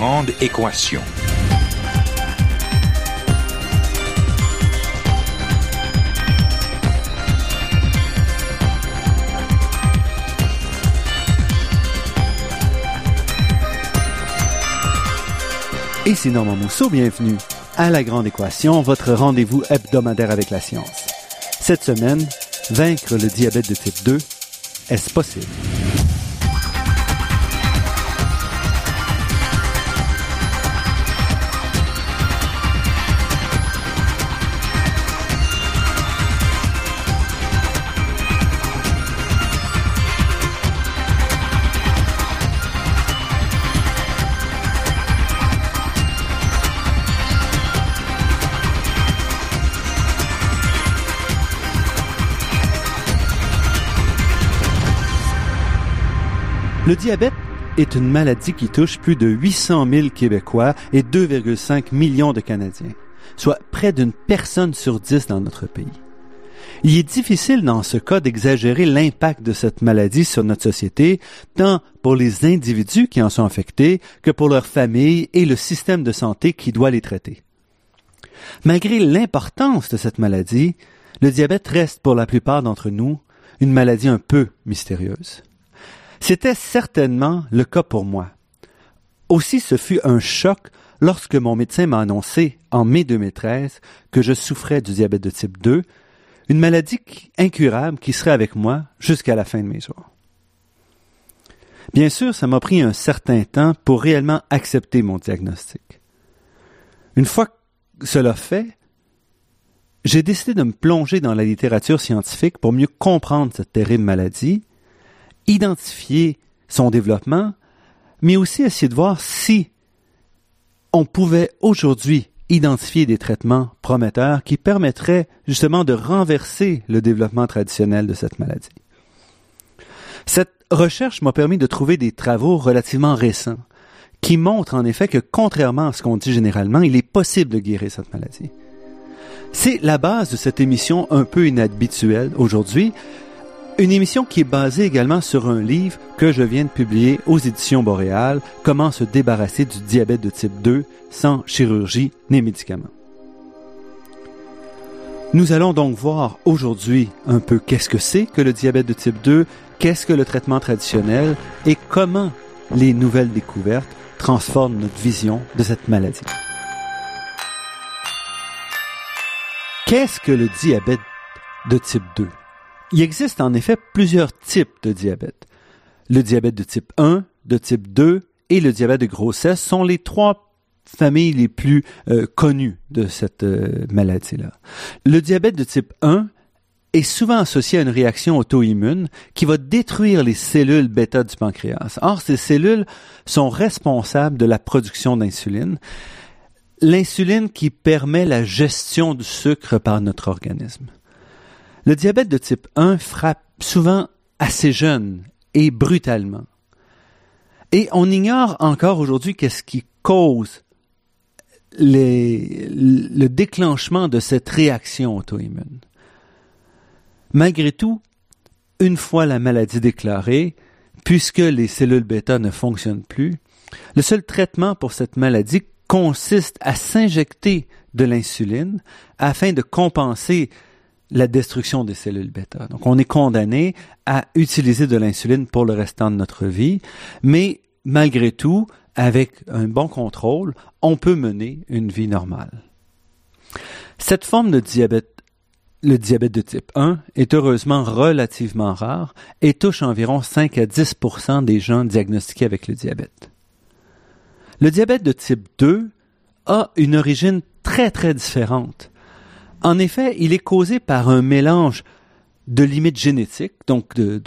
Grande équation. Ici Normand Mousseau, bienvenue à La Grande Équation, votre rendez-vous hebdomadaire avec la science. Cette semaine, vaincre le diabète de type 2, est-ce possible? Le diabète est une maladie qui touche plus de 800 000 Québécois et 2,5 millions de Canadiens, soit près d'une personne sur dix dans notre pays. Il est difficile dans ce cas d'exagérer l'impact de cette maladie sur notre société, tant pour les individus qui en sont affectés que pour leurs familles et le système de santé qui doit les traiter. Malgré l'importance de cette maladie, le diabète reste pour la plupart d'entre nous une maladie un peu mystérieuse. C'était certainement le cas pour moi. Aussi ce fut un choc lorsque mon médecin m'a annoncé en mai 2013 que je souffrais du diabète de type 2, une maladie incurable qui serait avec moi jusqu'à la fin de mes jours. Bien sûr, ça m'a pris un certain temps pour réellement accepter mon diagnostic. Une fois cela fait, j'ai décidé de me plonger dans la littérature scientifique pour mieux comprendre cette terrible maladie identifier son développement, mais aussi essayer de voir si on pouvait aujourd'hui identifier des traitements prometteurs qui permettraient justement de renverser le développement traditionnel de cette maladie. Cette recherche m'a permis de trouver des travaux relativement récents qui montrent en effet que contrairement à ce qu'on dit généralement, il est possible de guérir cette maladie. C'est la base de cette émission un peu inhabituelle aujourd'hui, une émission qui est basée également sur un livre que je viens de publier aux éditions Boréal, Comment se débarrasser du diabète de type 2 sans chirurgie ni médicaments. Nous allons donc voir aujourd'hui un peu qu'est-ce que c'est que le diabète de type 2, qu'est-ce que le traitement traditionnel et comment les nouvelles découvertes transforment notre vision de cette maladie. Qu'est-ce que le diabète de type 2? Il existe en effet plusieurs types de diabète. Le diabète de type 1, de type 2 et le diabète de grossesse sont les trois familles les plus euh, connues de cette euh, maladie-là. Le diabète de type 1 est souvent associé à une réaction auto-immune qui va détruire les cellules bêta du pancréas. Or, ces cellules sont responsables de la production d'insuline, l'insuline qui permet la gestion du sucre par notre organisme. Le diabète de type 1 frappe souvent assez jeune et brutalement. Et on ignore encore aujourd'hui qu'est-ce qui cause le déclenchement de cette réaction auto-immune. Malgré tout, une fois la maladie déclarée, puisque les cellules bêta ne fonctionnent plus, le seul traitement pour cette maladie consiste à s'injecter de l'insuline afin de compenser la destruction des cellules bêta. Donc, on est condamné à utiliser de l'insuline pour le restant de notre vie, mais malgré tout, avec un bon contrôle, on peut mener une vie normale. Cette forme de diabète, le diabète de type 1, est heureusement relativement rare et touche environ 5 à 10% des gens diagnostiqués avec le diabète. Le diabète de type 2 a une origine très très différente en effet, il est causé par un mélange de limites génétiques, donc de,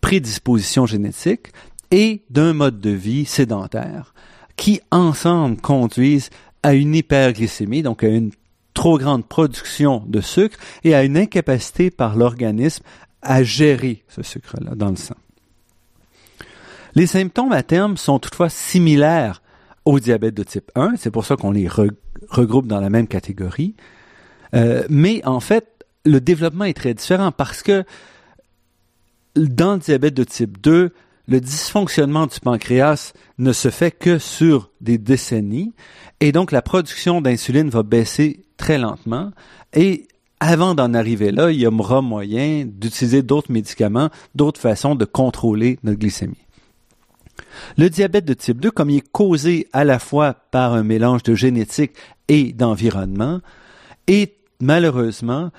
prédispositions génétiques, et d'un mode de vie sédentaire, qui ensemble conduisent à une hyperglycémie, donc à une trop grande production de sucre et à une incapacité par l'organisme à gérer ce sucre-là dans le sang. Les symptômes à terme sont toutefois similaires au diabète de type 1, c'est pour ça qu'on les regroupe dans la même catégorie, euh, mais en fait, le développement est très différent parce que dans le diabète de type 2, le dysfonctionnement du pancréas ne se fait que sur des décennies et donc la production d'insuline va baisser très lentement et avant d'en arriver là, il y aura moyen d'utiliser d'autres médicaments, d'autres façons de contrôler notre glycémie. Le diabète de type 2, comme il est causé à la fois par un mélange de génétique et d'environnement, est malheureusement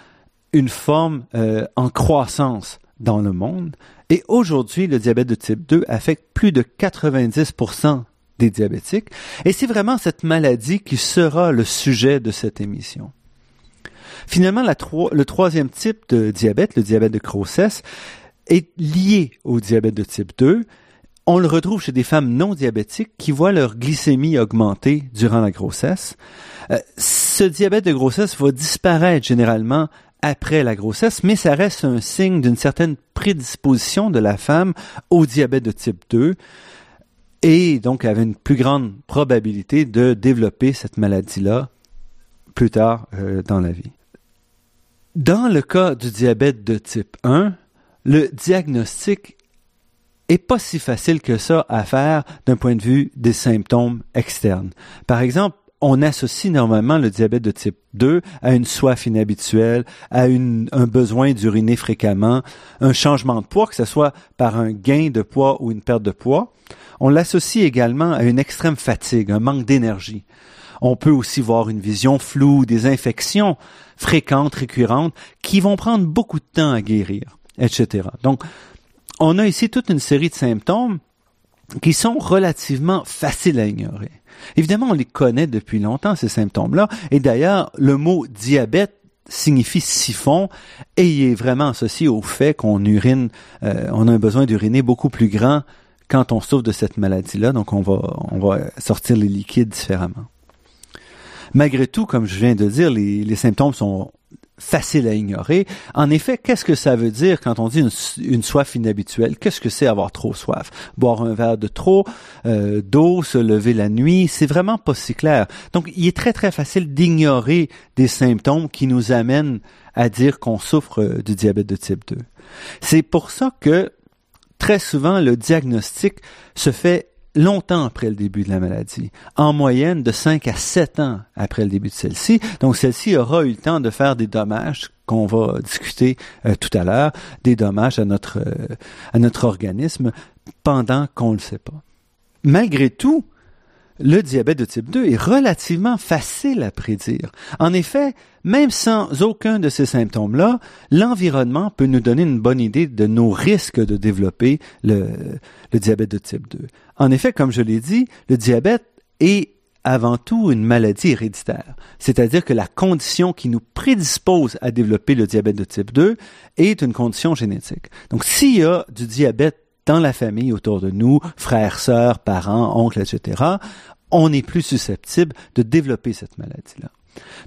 une forme euh, en croissance dans le monde. Et aujourd'hui, le diabète de type 2 affecte plus de 90% des diabétiques. Et c'est vraiment cette maladie qui sera le sujet de cette émission. Finalement, le troisième type de diabète, le diabète de grossesse, est lié au diabète de type 2. On le retrouve chez des femmes non diabétiques qui voient leur glycémie augmenter durant la grossesse. Euh, ce diabète de grossesse va disparaître généralement après la grossesse, mais ça reste un signe d'une certaine prédisposition de la femme au diabète de type 2 et donc avait une plus grande probabilité de développer cette maladie-là plus tard euh, dans la vie. Dans le cas du diabète de type 1, le diagnostic est pas si facile que ça à faire d'un point de vue des symptômes externes. Par exemple, on associe normalement le diabète de type 2 à une soif inhabituelle, à un besoin d'uriner fréquemment, un changement de poids, que ce soit par un gain de poids ou une perte de poids. On l'associe également à une extrême fatigue, un manque d'énergie. On peut aussi voir une vision floue, des infections fréquentes, récurrentes, qui vont prendre beaucoup de temps à guérir, etc. Donc, on a ici toute une série de symptômes qui sont relativement faciles à ignorer. Évidemment, on les connaît depuis longtemps, ces symptômes-là, et d'ailleurs, le mot diabète signifie siphon et il est vraiment associé au fait qu'on urine, euh, on a un besoin d'uriner beaucoup plus grand quand on souffre de cette maladie-là, donc on va, on va sortir les liquides différemment. Malgré tout, comme je viens de dire, les, les symptômes sont faciles à ignorer. En effet, qu'est-ce que ça veut dire quand on dit une, soif inhabituelle? Qu'est-ce que c'est avoir trop soif? Boire un verre de trop euh, d'eau, se lever la nuit, c'est vraiment pas si clair. Donc, il est très très facile d'ignorer des symptômes qui nous amènent à dire qu'on souffre euh, du diabète de type 2. C'est pour ça que très souvent le diagnostic se fait longtemps après le début de la maladie, en moyenne de 5 à 7 ans après le début de celle-ci. Donc celle-ci aura eu le temps de faire des dommages qu'on va discuter euh, tout à l'heure, des dommages à notre, euh, à notre organisme pendant qu'on ne le sait pas. Malgré tout, le diabète de type 2 est relativement facile à prédire. En effet, même sans aucun de ces symptômes-là, l'environnement peut nous donner une bonne idée de nos risques de développer le, diabète de type 2. En effet, comme je l'ai dit, le diabète est avant tout une maladie héréditaire, c'est-à-dire que la condition qui nous prédispose à développer le diabète de type 2 est une condition génétique. Donc s'il y a du diabète dans la famille autour de nous, frères, sœurs, parents, oncles, etc., on est plus susceptible de développer cette maladie-là.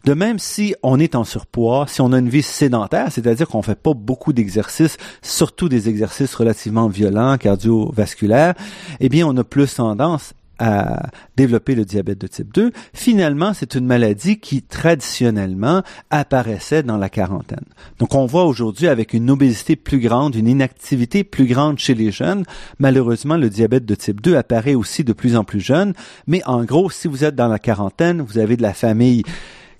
De même, si on est en surpoids, si on a une vie sédentaire, c'est-à-dire qu'on fait pas beaucoup d'exercices, surtout des exercices relativement violents, cardiovasculaires, eh bien, on a plus tendance à développer le diabète de type 2, finalement, c'est une maladie qui traditionnellement apparaissait dans la quarantaine. Donc on voit aujourd'hui avec une obésité plus grande, une inactivité plus grande chez les jeunes, malheureusement le diabète de type 2 apparaît aussi de plus en plus jeune, mais en gros, si vous êtes dans la quarantaine, vous avez de la famille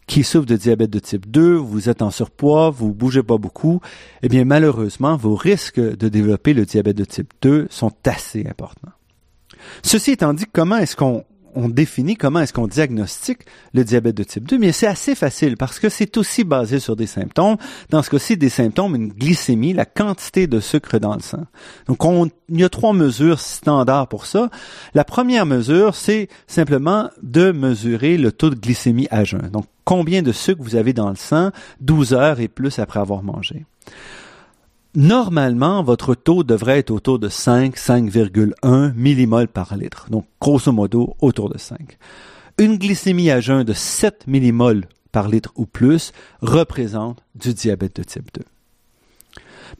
qui souffre de diabète de type 2, vous êtes en surpoids, vous bougez pas beaucoup, eh bien malheureusement, vos risques de développer le diabète de type 2 sont assez importants. Ceci étant dit, comment est-ce qu'on définit, comment est-ce qu'on diagnostique le diabète de type 2? Mais c'est assez facile parce que c'est aussi basé sur des symptômes. Dans ce cas-ci, des symptômes, une glycémie, la quantité de sucre dans le sang. Donc, on, il y a trois mesures standards pour ça. La première mesure, c'est simplement de mesurer le taux de glycémie à jeun. Donc, combien de sucre vous avez dans le sang 12 heures et plus après avoir mangé. Normalement, votre taux devrait être autour de 5, 5,1 millimoles par litre. Donc, grosso modo, autour de 5. Une glycémie à jeun de 7 millimoles par litre ou plus représente du diabète de type 2.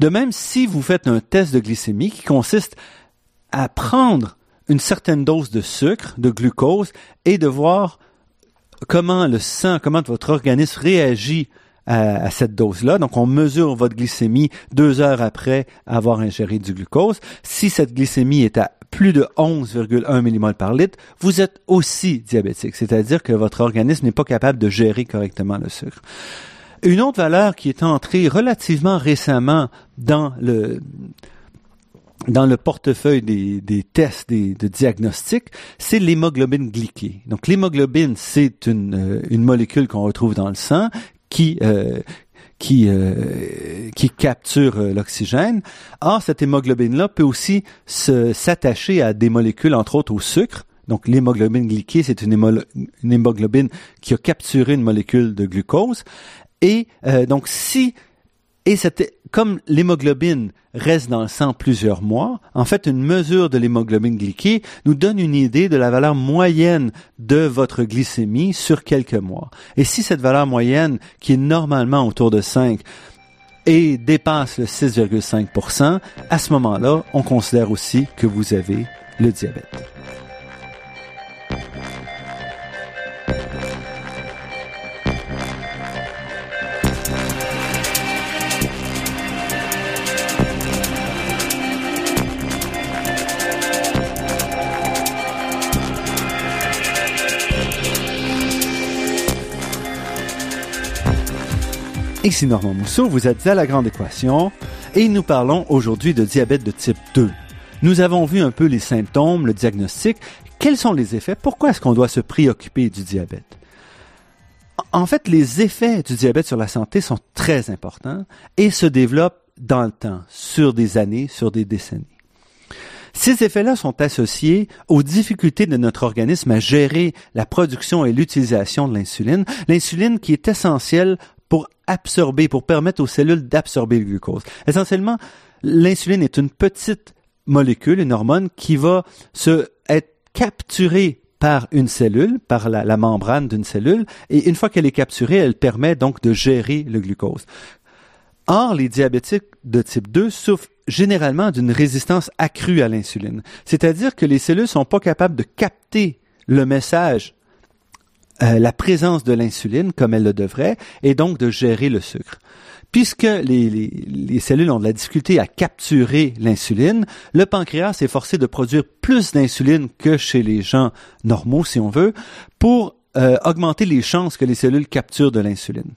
De même, si vous faites un test de glycémie qui consiste à prendre une certaine dose de sucre, de glucose, et de voir comment le sang, comment votre organisme réagit à, cette dose-là. Donc, on mesure votre glycémie deux heures après avoir ingéré du glucose. Si cette glycémie est à plus de 11,1 mmol par litre, vous êtes aussi diabétique, c'est-à-dire que votre organisme n'est pas capable de gérer correctement le sucre. Une autre valeur qui est entrée relativement récemment dans le dans le portefeuille des, des tests des, de diagnostic, c'est l'hémoglobine glyquée. Donc l'hémoglobine, c'est une, euh, une molécule qu'on retrouve dans le sang qui euh, qui euh, qui capture euh, l'oxygène. Or cette hémoglobine-là peut aussi s'attacher à des molécules, entre autres au sucre. Donc l'hémoglobine glyquée, c'est une, une, hémoglobine qui a capturé une molécule de glucose. Et donc si et comme l'hémoglobine reste dans le sang plusieurs mois, en fait, une mesure de l'hémoglobine glyquée nous donne une idée de la valeur moyenne de votre glycémie sur quelques mois. Et si cette valeur moyenne, qui est normalement autour de 5, et dépasse le 6,5%, à ce moment-là, on considère aussi que vous avez le diabète. Ici Normand Mousseau, vous êtes à La Grande Équation et nous parlons aujourd'hui de diabète de type 2. Nous avons vu un peu les symptômes, le diagnostic. Quels sont les effets? Pourquoi est-ce qu'on doit se préoccuper du diabète? En fait, les effets du diabète sur la santé sont très importants et se développent dans le temps, sur des années, sur des décennies. Ces effets-là sont associés aux difficultés de notre organisme à gérer la production et l'utilisation de l'insuline, l'insuline qui est essentielle absorber, pour permettre aux cellules d'absorber le glucose. Essentiellement, l'insuline est une petite molécule, une hormone qui va se être capturée par une cellule, par la, membrane d'une cellule, et une fois qu'elle est capturée, elle permet donc de gérer le glucose. Or, les diabétiques de type 2 souffrent généralement d'une résistance accrue à l'insuline. C'est-à-dire que les cellules sont pas capables de capter le message euh, la présence de l'insuline comme elle le devrait et donc de gérer le sucre. Puisque les, les, cellules ont de la difficulté à capturer l'insuline, le pancréas est forcé de produire plus d'insuline que chez les gens normaux, si on veut, pour euh, augmenter les chances que les cellules capturent de l'insuline.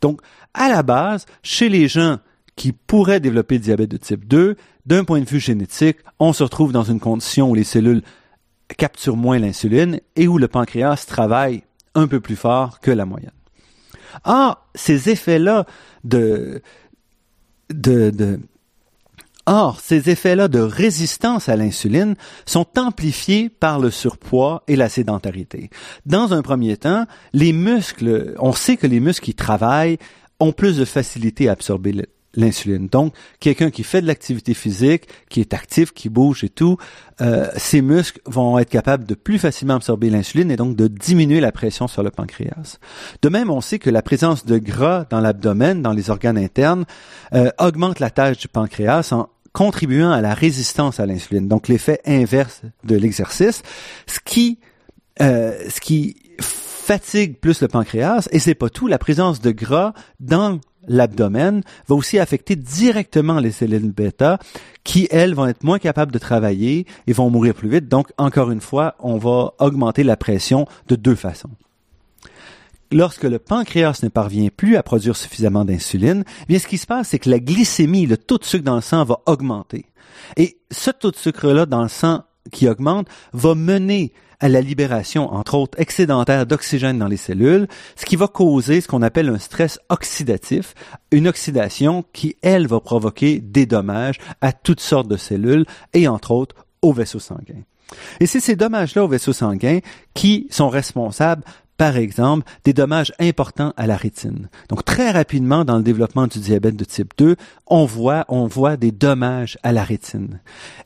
Donc, à la base, chez les gens qui pourraient développer le diabète de type 2, d'un point de vue génétique, on se retrouve dans une condition où les cellules capturent moins l'insuline et où le pancréas travaille un peu plus fort que la moyenne. Or, ces effets-là de, de, de Or, ces effets-là de résistance à l'insuline sont amplifiés par le surpoids et la sédentarité. Dans un premier temps, les muscles, on sait que les muscles qui travaillent ont plus de facilité à absorber l'insuline. Donc, quelqu'un qui fait de l'activité physique, qui est actif, qui bouge et tout, euh, ses muscles vont être capables de plus facilement absorber l'insuline et donc de diminuer la pression sur le pancréas. De même, on sait que la présence de gras dans l'abdomen, dans les organes internes, euh, augmente la tâche du pancréas en contribuant à la résistance à l'insuline. Donc, l'effet inverse de l'exercice, ce qui, euh, ce qui fatigue plus le pancréas, et c'est pas tout, la présence de gras dans l'abdomen va aussi affecter directement les cellules bêta qui, elles, vont être moins capables de travailler et vont mourir plus vite. Donc, encore une fois, on va augmenter la pression de deux façons. Lorsque le pancréas ne parvient plus à produire suffisamment d'insuline, eh bien ce qui se passe, c'est que la glycémie, le taux de sucre dans le sang va augmenter. Et ce taux de sucre-là dans le sang qui augmente va mener à la libération, entre autres, excédentaire d'oxygène dans les cellules, ce qui va causer ce qu'on appelle un stress oxydatif, une oxydation qui, elle, va provoquer des dommages à toutes sortes de cellules et, entre autres, aux vaisseaux sanguins. Et c'est ces dommages-là aux vaisseaux sanguins qui sont responsables par exemple, des dommages importants à la rétine. Donc, très rapidement, dans le développement du diabète de type 2, on voit, on voit des dommages à la rétine.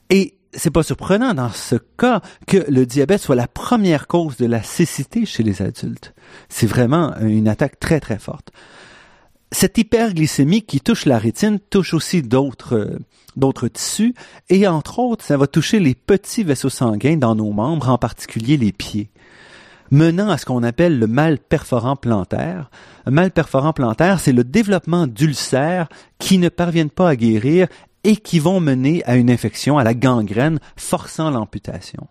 Et c'est pas surprenant dans ce cas que le diabète soit la première cause de la cécité chez les adultes. C'est vraiment une attaque très très forte. Cette hyperglycémie qui touche la rétine touche aussi d'autres d'autres tissus et entre autres, ça va toucher les petits vaisseaux sanguins dans nos membres, en particulier les pieds. menant à ce qu'on appelle le mal perforant plantaire. Un mal perforant plantaire, c'est le développement d'ulcères qui ne parviennent pas à guérir et qui vont mener à une infection, à la gangrène, forçant l'amputation.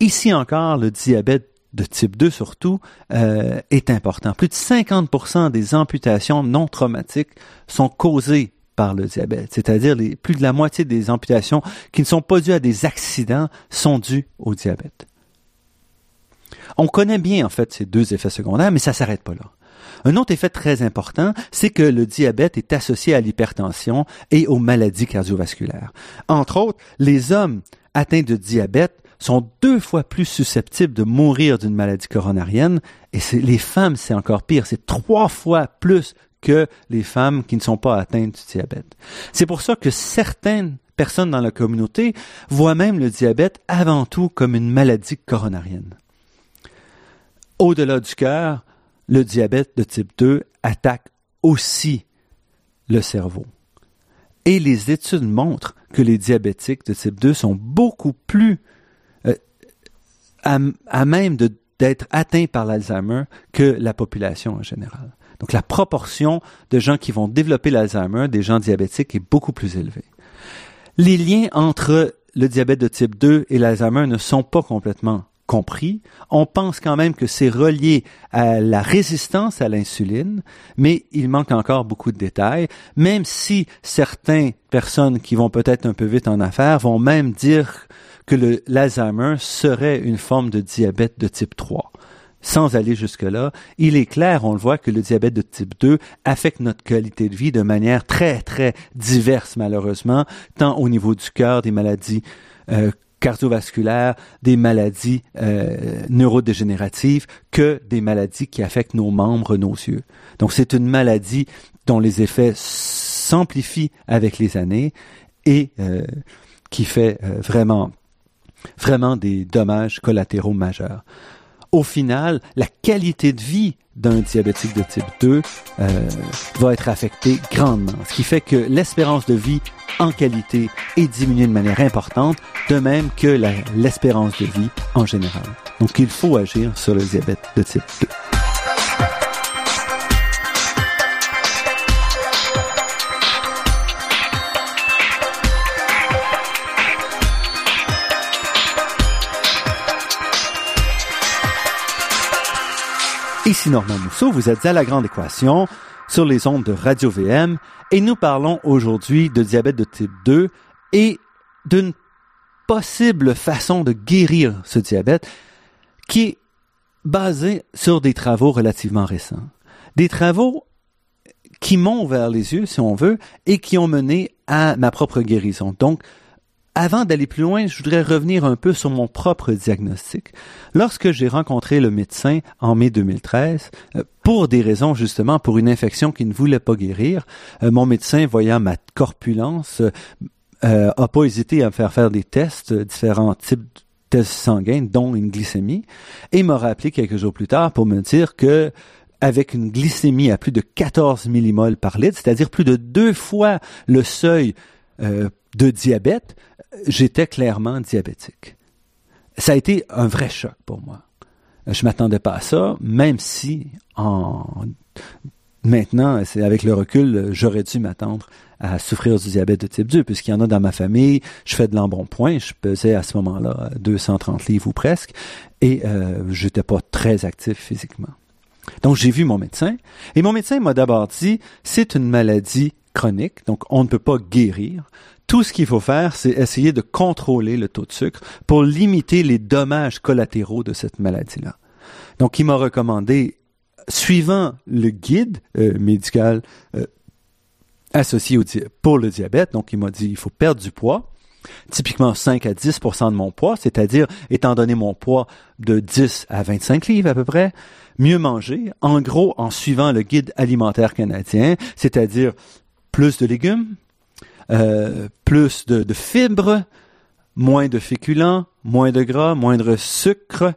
Ici encore, le diabète de type 2 surtout, euh, est important. Plus de 50% des amputations non traumatiques sont causées par le diabète, c'est-à-dire plus de la moitié des amputations qui ne sont pas dues à des accidents sont dues au diabète. On connaît bien en fait ces deux effets secondaires, mais ça s'arrête pas là. Un autre effet très important, c'est que le diabète est associé à l'hypertension et aux maladies cardiovasculaires. Entre autres, les hommes atteints de diabète sont deux fois plus susceptibles de mourir d'une maladie coronarienne et les femmes, c'est encore pire, c'est trois fois plus que les femmes qui ne sont pas atteintes du diabète. C'est pour ça que certaines personnes dans la communauté voient même le diabète avant tout comme une maladie coronarienne. Au-delà du cœur, le diabète de type 2 attaque aussi le cerveau. Et les études montrent que les diabétiques de type 2 sont beaucoup plus à, même d'être atteint par l'Alzheimer que la population en général. Donc la proportion de gens qui vont développer l'Alzheimer, des gens diabétiques, est beaucoup plus élevée. Les liens entre le diabète de type 2 et l'Alzheimer ne sont pas complètement compris. On pense quand même que c'est relié à la résistance à l'insuline, mais il manque encore beaucoup de détails, même si certaines personnes qui vont peut-être un peu vite en affaires vont même dire que l'Alzheimer serait une forme de diabète de type 3. Sans aller jusque-là, il est clair, on le voit, que le diabète de type 2 affecte notre qualité de vie de manière très, très diverse, malheureusement, tant au niveau du cœur, des maladies euh, cardiovasculaires, des maladies euh, neurodégénératives, que des maladies qui affectent nos membres, nos yeux. Donc c'est une maladie dont les effets s'amplifient avec les années et euh, qui fait vraiment vraiment des dommages collatéraux majeurs. Au final, la qualité de vie d'un diabétique de type 2 euh, va être affectée grandement, ce qui fait que l'espérance de vie en qualité est diminuée de manière importante, de même que l'espérance de vie en général. Donc il faut agir sur le diabète de type 2. Ici Normand Mousseau, vous êtes à La Grande Équation sur les ondes de Radio VM et nous parlons aujourd'hui de diabète de type 2 et d'une possible façon de guérir ce diabète qui est basée sur des travaux relativement récents. Des travaux qui m'ont ouvert les yeux, si on veut, et qui ont mené à ma propre guérison. Donc, avant d'aller plus loin, je voudrais revenir un peu sur mon propre diagnostic. Lorsque j'ai rencontré le médecin en mai 2013, euh, pour des raisons justement, pour une infection qui ne voulait pas guérir, euh, mon médecin, voyant ma corpulence, euh, a pas hésité à me faire faire des tests, différents types de tests sanguins, dont une glycémie, et m'a rappelé quelques jours plus tard pour me dire que avec une glycémie à plus de 14 millimoles par litre, c'est-à-dire plus de deux fois le seuil de diabète, j'étais clairement diabétique. Ça a été un vrai choc pour moi. Je m'attendais pas à ça, même si en maintenant, c'est avec le recul, j'aurais dû m'attendre à souffrir du diabète de type 2, puisqu'il y en a dans ma famille. Je fais de l'embonpoint. Je pesais à ce moment-là 230 livres ou presque, et euh, j'étais pas très actif physiquement. Donc j'ai vu mon médecin, et mon médecin m'a d'abord dit c'est une maladie chronique, donc on ne peut pas guérir. Tout ce qu'il faut faire, c'est essayer de contrôler le taux de sucre pour limiter les dommages collatéraux de cette maladie-là. Donc, il m'a recommandé, suivant le guide euh, médical euh, associé au pour le diabète, donc il m'a dit, il faut perdre du poids, typiquement 5 à 10% de mon poids, c'est-à-dire, étant donné mon poids de 10 à 25 livres à peu près, mieux manger, en gros, en suivant le guide alimentaire canadien, c'est-à-dire plus de légumes, euh, plus de, fibres, moins de féculents, moins de gras, moins de sucre,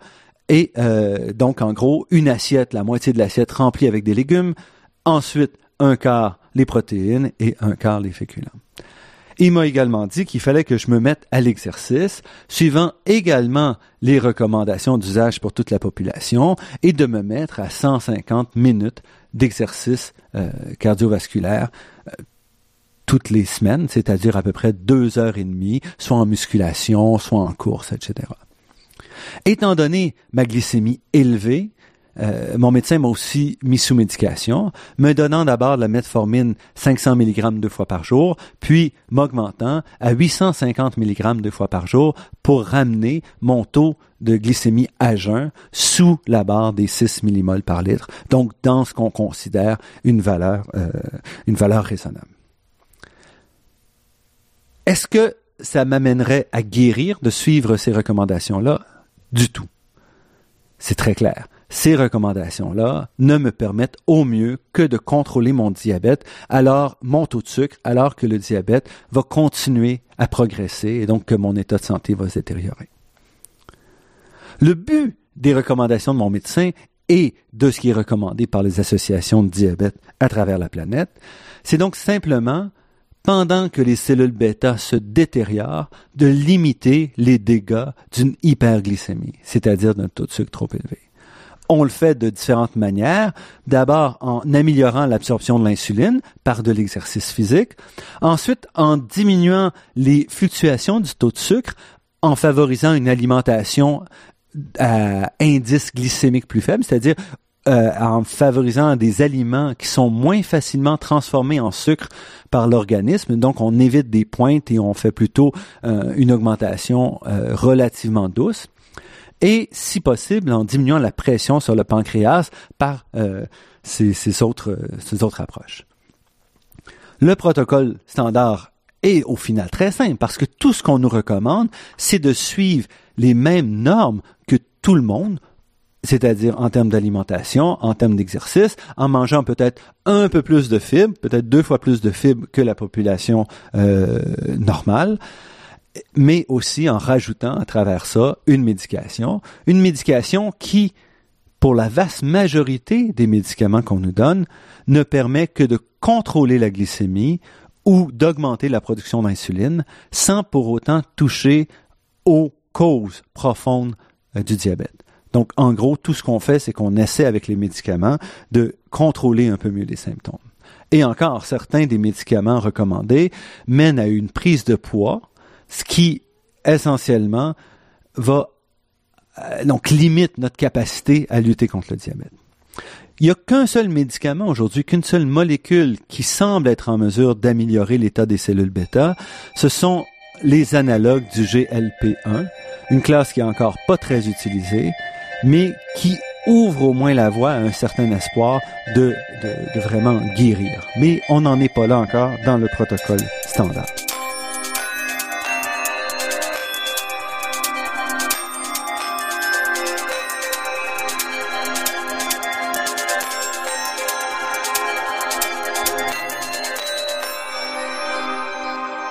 et euh, donc en gros une assiette, la moitié de l'assiette remplie avec des légumes, ensuite un quart les protéines et un quart les féculents. Il m'a également dit qu'il fallait que je me mette à l'exercice, suivant également les recommandations d'usage pour toute la population, et de me mettre à 150 minutes d'exercice euh, cardiovasculaire toutes les semaines, c'est-à-dire à peu près deux heures et demie, soit en musculation, soit en course, etc. Étant donné ma glycémie élevée, euh, mon médecin m'a aussi mis sous médication, me donnant d'abord la metformine 500 mg deux fois par jour, puis m'augmentant à 850 mg deux fois par jour pour ramener mon taux de glycémie à jeun sous la barre des 6 millimoles par litre, donc dans ce qu'on considère une valeur, euh, une valeur raisonnable. Est-ce que ça m'amènerait à guérir de suivre ces recommandations-là? Du tout. C'est très clair ces recommandations-là ne me permettent au mieux que de contrôler mon diabète, alors mon taux de sucre, alors que le diabète va continuer à progresser et donc que mon état de santé va se détériorer. Le but des recommandations de mon médecin et de ce qui est recommandé par les associations de diabète à travers la planète, c'est donc simplement, pendant que les cellules bêta se détériorent, de limiter les dégâts d'une hyperglycémie, c'est-à-dire d'un taux de sucre trop élevé on le fait de différentes manières. D'abord en améliorant l'absorption de l'insuline par de l'exercice physique. Ensuite en diminuant les fluctuations du taux de sucre en favorisant une alimentation à indice glycémique plus faible, c'est-à-dire euh, en favorisant des aliments qui sont moins facilement transformés en sucre par l'organisme. Donc, on évite des pointes et on fait plutôt euh, une augmentation euh, relativement douce et, si possible, en diminuant la pression sur le pancréas par ces autres approches. Le protocole standard est au final très simple parce que tout ce qu'on nous recommande, c'est de suivre les mêmes normes que tout le monde, c'est-à-dire en termes d'alimentation, en termes d'exercice, en mangeant peut-être un peu plus de fibres, peut-être deux fois plus de fibres que la population euh, normale, mais aussi en rajoutant à travers ça une médication, une médication qui, pour la vaste majorité des médicaments qu'on nous donne, ne permet que de contrôler la glycémie ou d'augmenter la production d'insuline sans pour autant toucher aux causes profondes euh, du diabète. Donc, en gros, tout ce qu'on fait, c'est qu'on essaie avec les médicaments de contrôler un peu mieux les symptômes. Et encore, certains des médicaments recommandés mènent à une prise de poids ce qui essentiellement va euh, donc limite notre capacité à lutter contre le diabète. Il n'y a qu'un seul médicament aujourd'hui, qu'une seule molécule qui semble être en mesure d'améliorer l'état des cellules bêta. Ce sont les analogues du GLP1, une classe qui est encore pas très utilisée, mais qui ouvre au moins la voie à un certain espoir de, de, vraiment guérir. Mais on n'en est pas là encore dans le protocole standard.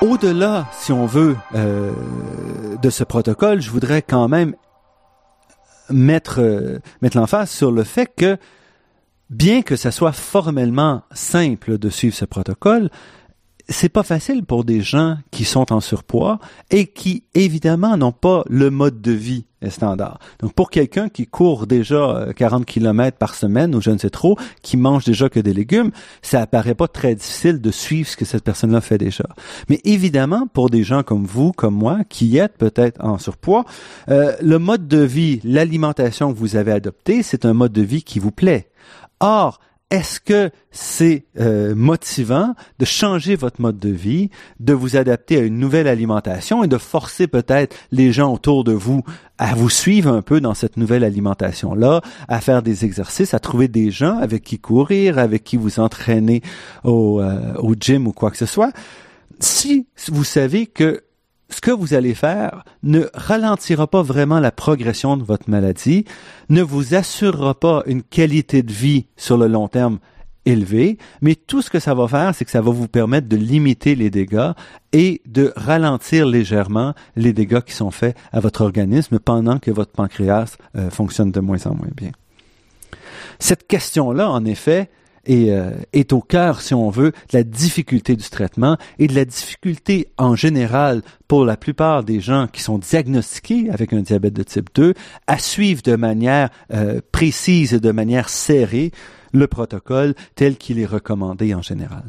Au-delà, si on veut, euh, de ce protocole, je voudrais quand même mettre, euh, mettre l'emphase sur le fait que, bien que ça soit formellement simple de suivre ce protocole, c'est pas facile pour des gens qui sont en surpoids et qui évidemment n'ont pas le mode de vie standard. Donc pour quelqu'un qui court déjà 40 euh, km par semaine ou je ne sais trop, qui mange déjà que des légumes, ça apparaît pas très difficile de suivre ce que cette personne-là fait déjà. Mais évidemment pour des gens comme vous, comme moi, qui êtes peut-être en surpoids, euh, le mode de vie, l'alimentation que vous avez adopté, c'est un mode de vie qui vous plaît. Or, est-ce que c'est euh, motivant de changer votre mode de vie, de vous adapter à une nouvelle alimentation et de forcer peut-être les gens autour de vous à vous suivre un peu dans cette nouvelle alimentation-là, à faire des exercices, à trouver des gens avec qui courir, avec qui vous entraîner au, euh, au gym ou quoi que ce soit? Si vous savez que ce que vous allez faire ne ralentira pas vraiment la progression de votre maladie, ne vous assurera pas une qualité de vie sur le long terme élevée, mais tout ce que ça va faire, c'est que ça va vous permettre de limiter les dégâts et de ralentir légèrement les dégâts qui sont faits à votre organisme pendant que votre pancréas euh, fonctionne de moins en moins bien. Cette question-là, en effet, est, euh, est au cœur, si on veut, de la difficulté du traitement et de la difficulté en général pour la plupart des gens qui sont diagnostiqués avec un diabète de type 2 à suivre de manière euh, précise et de manière serrée le protocole tel qu'il est recommandé en général.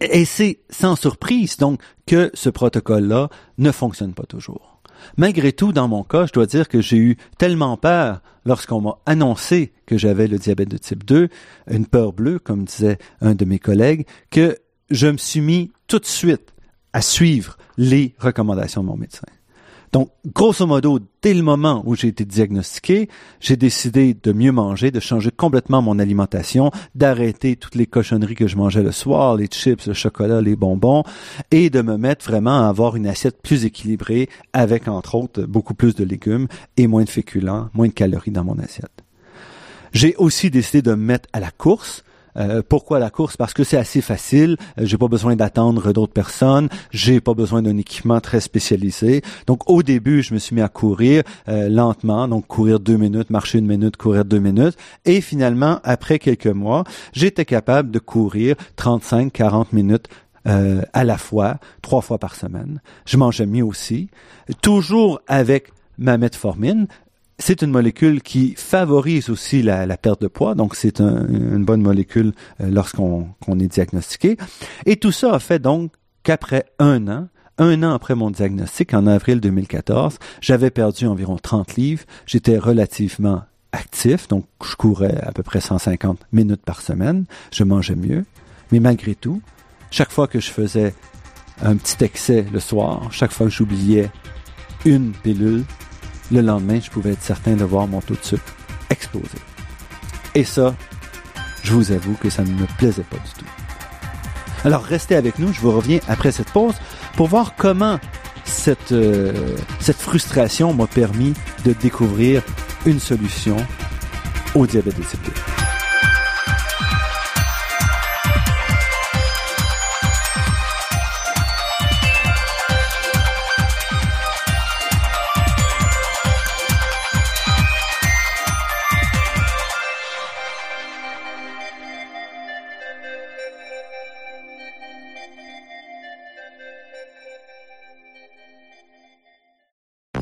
Et c'est sans surprise donc que ce protocole-là ne fonctionne pas toujours. Malgré tout, dans mon cas, je dois dire que j'ai eu tellement peur lorsqu'on m'a annoncé que j'avais le diabète de type 2, une peur bleue, comme disait un de mes collègues, que je me suis mis tout de suite à suivre les recommandations de mon médecin. Donc, grosso modo, dès le moment où j'ai été diagnostiqué, j'ai décidé de mieux manger, de changer complètement mon alimentation, d'arrêter toutes les cochonneries que je mangeais le soir, les chips, le chocolat, les bonbons, et de me mettre vraiment à avoir une assiette plus équilibrée avec, entre autres, beaucoup plus de légumes et moins de féculents, moins de calories dans mon assiette. J'ai aussi décidé de me mettre à la course. Euh, pourquoi la course? Parce que c'est assez facile. Euh, j'ai pas besoin d'attendre d'autres personnes. J'ai pas besoin d'un équipement très spécialisé. Donc au début, je me suis mis à courir euh, lentement, donc courir deux minutes, marcher une minute, courir deux minutes, et finalement, après quelques mois, j'étais capable de courir 35-40 minutes à la fois, trois fois par semaine. Je mangeais mieux aussi, toujours avec ma metformine, c'est une molécule qui favorise aussi la, perte de poids, donc c'est une bonne molécule euh, lorsqu'on est diagnostiqué. Et tout ça a fait donc qu'après un an, un an après mon diagnostic, en avril 2014, j'avais perdu environ 30 livres, j'étais relativement actif, donc je courais à peu près 150 minutes par semaine, je mangeais mieux, mais malgré tout, chaque fois que je faisais un petit excès le soir, chaque fois que j'oubliais une pilule, le lendemain, je pouvais être certain de voir mon taux de sucre exploser. Et ça, je vous avoue que ça ne me plaisait pas du tout. Alors restez avec nous, je vous reviens après cette pause pour voir comment cette, euh, cette frustration m'a permis de découvrir une solution au diabète de type 2.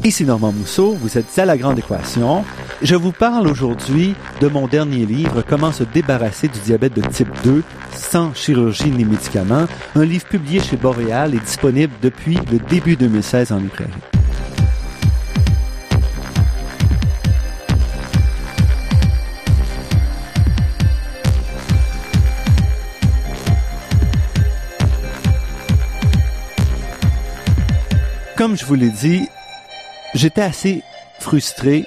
Ici Normand Mousseau, vous êtes à La Grande Équation. Je vous parle aujourd'hui de mon dernier livre, Comment se débarrasser du diabète de type 2 sans chirurgie ni médicaments, un livre publié chez Boréal et disponible depuis le début 2016 en librairie. Comme je vous l'ai dit, j'étais assez frustré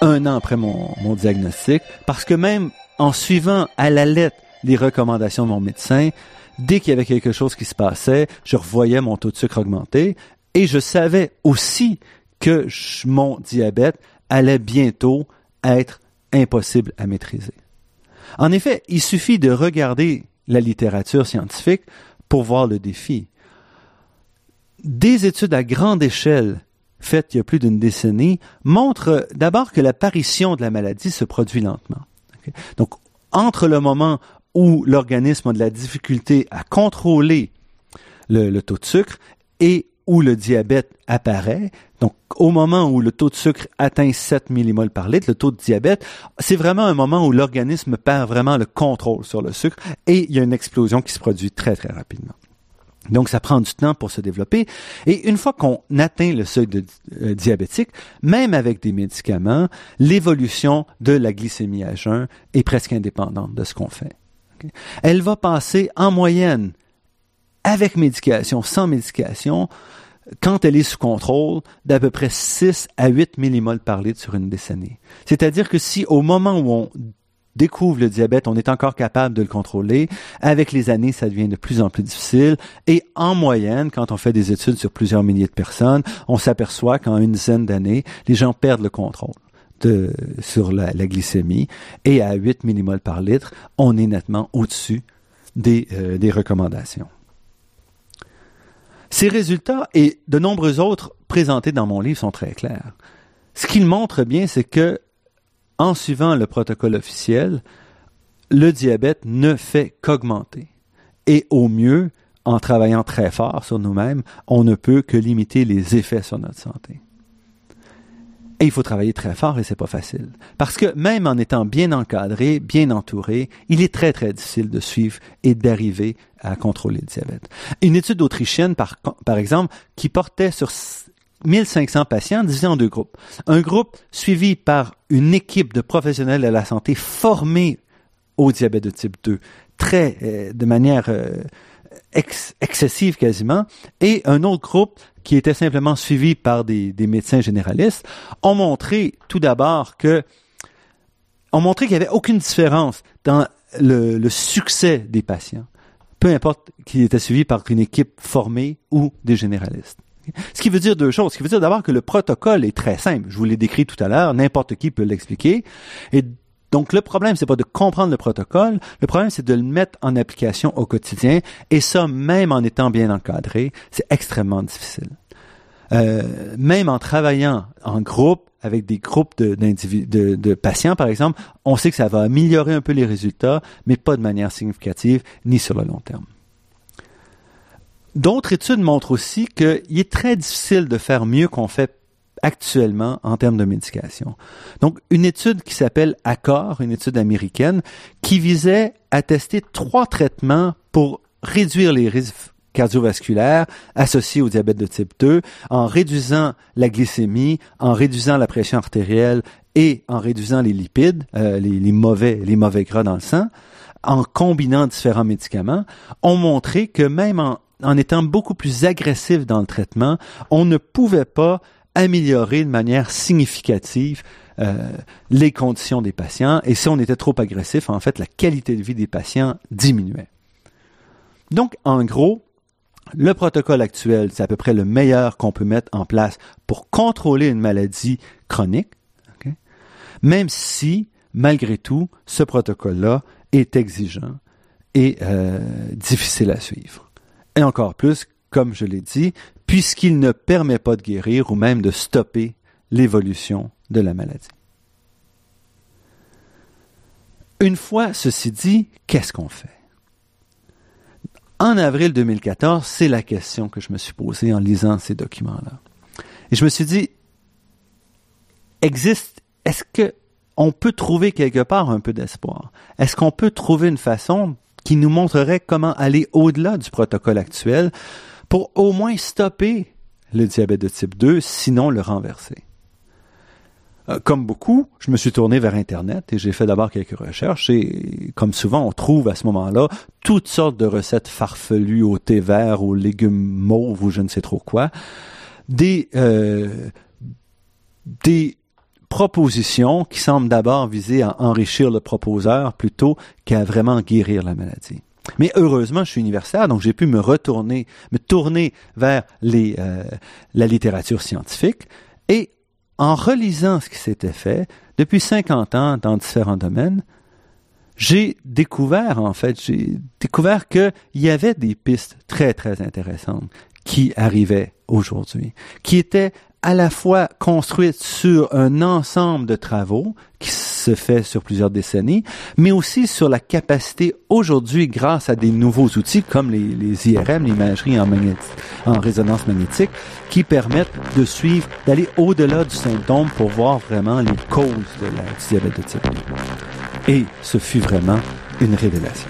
un an après mon, diagnostic parce que même en suivant à la lettre les recommandations de mon médecin, dès qu'il y avait quelque chose qui se passait, je revoyais mon taux de sucre augmenter et je savais aussi que mon diabète allait bientôt être impossible à maîtriser. En effet, il suffit de regarder la littérature scientifique pour voir le défi des études à grande échelle faites il y a plus d'une décennie montrent d'abord que l'apparition de la maladie se produit lentement. Donc, entre le moment où l'organisme a de la difficulté à contrôler le, taux de sucre et où le diabète apparaît, donc au moment où le taux de sucre atteint 7 millimoles par litre, le taux de diabète, c'est vraiment un moment où l'organisme perd vraiment le contrôle sur le sucre et il y a une explosion qui se produit très très rapidement. Donc, ça prend du temps pour se développer. Et une fois qu'on atteint le seuil de, euh, diabétique, même avec des médicaments, l'évolution de la glycémie à jeun est presque indépendante de ce qu'on fait. Elle va passer en moyenne, avec médication, sans médication, quand elle est sous contrôle, d'à peu près 6 à 8 millimoles par litre sur une décennie. C'est-à-dire que si au moment où on découvre le diabète, on est encore capable de le contrôler. Avec les années, ça devient de plus en plus difficile. Et en moyenne, quand on fait des études sur plusieurs milliers de personnes, on s'aperçoit qu'en une dizaine d'années, les gens perdent le contrôle. De, sur la, glycémie et à 8 millimoles par litre, on est nettement au-dessus des, euh, des recommandations. Ces résultats et de nombreux autres présentés dans mon livre sont très clairs. Ce qu'ils montrent bien, c'est que en suivant le protocole officiel, le diabète ne fait qu'augmenter. Et au mieux, en travaillant très fort sur nous-mêmes, on ne peut que limiter les effets sur notre santé. Et il faut travailler très fort et c'est pas facile. Parce que même en étant bien encadré, bien entouré, il est très très difficile de suivre et d'arriver à contrôler le diabète. Une étude autrichienne, par, par exemple, qui portait sur 1500 patients divisés en deux groupes. Un groupe suivi par une équipe de professionnels de la santé formés au diabète de type 2, très, euh, de manière euh, excessive quasiment, et un autre groupe qui était simplement suivi par des, médecins généralistes, ont montré tout d'abord que ont montré qu'il n'y avait aucune différence dans le, succès des patients, peu importe qu'ils étaient suivis par une équipe formée ou des généralistes. Ce qui veut dire deux choses. Ce qui veut dire d'abord que le protocole est très simple. Je vous l'ai décrit tout à l'heure, n'importe qui peut l'expliquer. Et donc, le problème, c'est pas de comprendre le protocole. Le problème, c'est de le mettre en application au quotidien. Et ça, même en étant bien encadré, c'est extrêmement difficile. Euh, même en travaillant en groupe, avec des groupes de, patients, par exemple, on sait que ça va améliorer un peu les résultats, mais pas de manière significative, ni sur le long terme. D'autres études montrent aussi qu'il est très difficile de faire mieux qu'on fait actuellement en termes de médication. Donc, une étude qui s'appelle Accord, une étude américaine, qui visait à tester trois traitements pour réduire les risques cardiovasculaires associés au diabète de type 2 en réduisant la glycémie, en réduisant la pression artérielle et en réduisant les lipides, euh, les, mauvais, les mauvais gras dans le sang, en combinant différents médicaments, ont montré que même en, en étant beaucoup plus agressif dans le traitement, on ne pouvait pas améliorer de manière significative euh, les conditions des patients. Et si on était trop agressif, en fait, la qualité de vie des patients diminuait. Donc, en gros, le protocole actuel, c'est à peu près le meilleur qu'on peut mettre en place pour contrôler une maladie chronique, même si, malgré tout, ce protocole-là est exigeant et euh, difficile à suivre. Et encore plus, comme je l'ai dit, puisqu'il ne permet pas de guérir ou même de stopper l'évolution de la maladie. Une fois ceci dit, qu'est-ce qu'on fait? En avril 2014, c'est la question que je me suis posée en lisant ces documents-là. Et je me suis dit, existe, est-ce que on peut trouver quelque part un peu d'espoir? Est-ce qu'on peut trouver une façon qui nous montrerait comment aller au-delà du protocole actuel pour au moins stopper le diabète de type 2, sinon le renverser. Euh, comme beaucoup, je me suis tourné vers Internet et j'ai fait d'abord quelques recherches et comme souvent, on trouve à ce moment-là toutes sortes de recettes farfelues au thé vert, aux légumes mauves ou je ne sais trop quoi, des, euh, des propositions qui semblent d'abord viser à enrichir le proposeur plutôt qu'à vraiment guérir la maladie. Mais heureusement, je suis universitaire, donc j'ai pu me retourner, me tourner vers les, euh, la littérature scientifique. Et en relisant ce qui s'était fait depuis 50 ans dans différents domaines, j'ai découvert, en fait, j'ai découvert qu'il y avait des pistes très, très intéressantes qui arrivaient aujourd'hui, qui étaient à la fois construite sur un ensemble de travaux qui se fait sur plusieurs décennies, mais aussi sur la capacité aujourd'hui, grâce à des nouveaux outils comme les, IRM, l'imagerie en, en résonance magnétique, qui permettent de suivre, d'aller au-delà du symptôme pour voir vraiment les causes de la diabète de type 2. Et ce fut vraiment une révélation.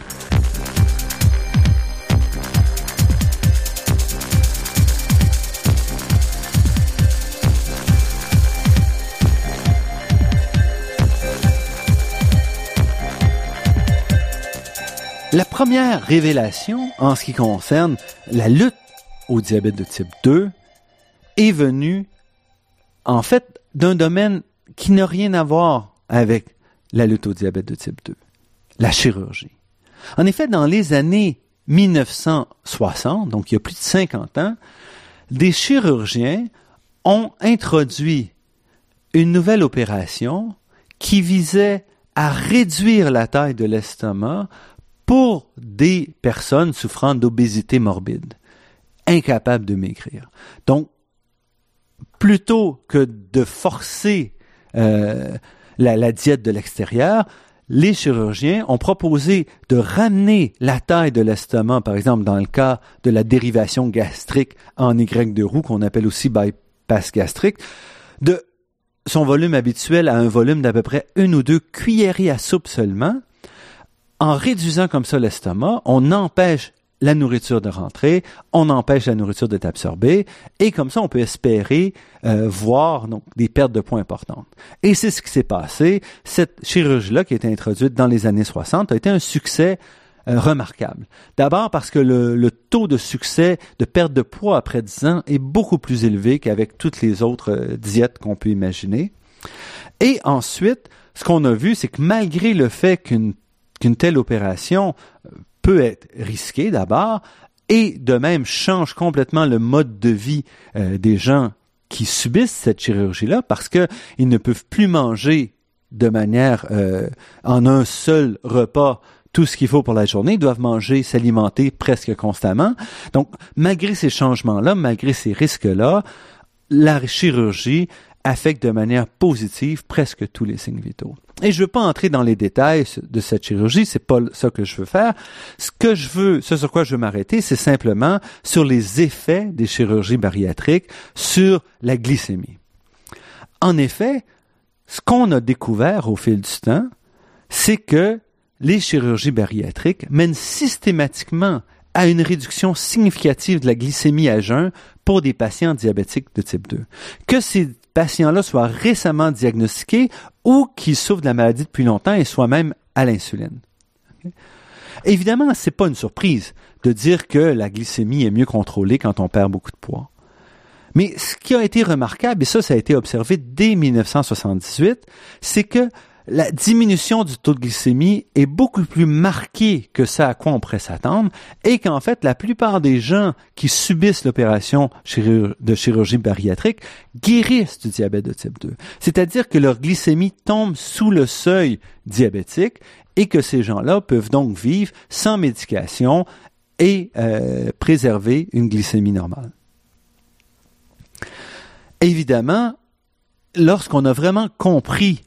La première révélation en ce qui concerne la lutte au diabète de type 2 est venue en fait d'un domaine qui n'a rien à voir avec la lutte au diabète de type 2, la chirurgie. En effet, dans les années 1960, donc il y a plus de 50 ans, des chirurgiens ont introduit une nouvelle opération qui visait à réduire la taille de l'estomac pour des personnes souffrant d'obésité morbide, incapables de maigrir. Donc, plutôt que de forcer euh, la, diète de l'extérieur, les chirurgiens ont proposé de ramener la taille de l'estomac, par exemple dans le cas de la dérivation gastrique en Y de roue, qu'on appelle aussi bypass gastrique, de son volume habituel à un volume d'à peu près une ou deux cuillerées à soupe seulement. En réduisant comme ça l'estomac, on empêche la nourriture de rentrer, on empêche la nourriture d'être absorbée, et comme ça, on peut espérer euh, voir donc, des pertes de poids importantes. Et c'est ce qui s'est passé. Cette chirurgie-là, qui a été introduite dans les années 60, a été un succès euh, remarquable. D'abord parce que le, taux de succès de perte de poids après 10 ans est beaucoup plus élevé qu'avec toutes les autres euh, diètes qu'on peut imaginer. Et ensuite, ce qu'on a vu, c'est que malgré le fait qu'une qu'une telle opération peut être risqué d'abord et de même change complètement le mode de vie euh, des gens qui subissent cette chirurgie-là parce qu'ils ne peuvent plus manger de manière euh, en un seul repas tout ce qu'il faut pour la journée, ils doivent manger, s'alimenter presque constamment. Donc, malgré ces changements-là, malgré ces risques-là, la chirurgie affecte de manière positive presque tous les signes vitaux. Et je veux pas entrer dans les détails de cette chirurgie, c'est pas ça que je veux faire. Ce que je veux, ce sur quoi je veux m'arrêter, c'est simplement sur les effets des chirurgies bariatriques sur la glycémie. En effet, ce qu'on a découvert au fil du temps, c'est que les chirurgies bariatriques mènent systématiquement à une réduction significative de la glycémie à jeun pour des patients diabétiques de type 2. Que ces patients-là soient récemment diagnostiqués ou qu'ils souffrent de la maladie depuis longtemps et soient même à l'insuline. Évidemment, c'est pas une surprise de dire que la glycémie est mieux contrôlée quand on perd beaucoup de poids. Mais ce qui a été remarquable, et ça, ça a été observé dès 1978, c'est que la diminution du taux de glycémie est beaucoup plus marquée que ça à quoi on pourrait s'attendre et qu'en fait, la plupart des gens qui subissent l'opération de chirurgie bariatrique guérissent du diabète de type 2. C'est-à-dire que leur glycémie tombe sous le seuil diabétique et que ces gens-là peuvent donc vivre sans médication et euh, préserver une glycémie normale. Évidemment, lorsqu'on a vraiment compris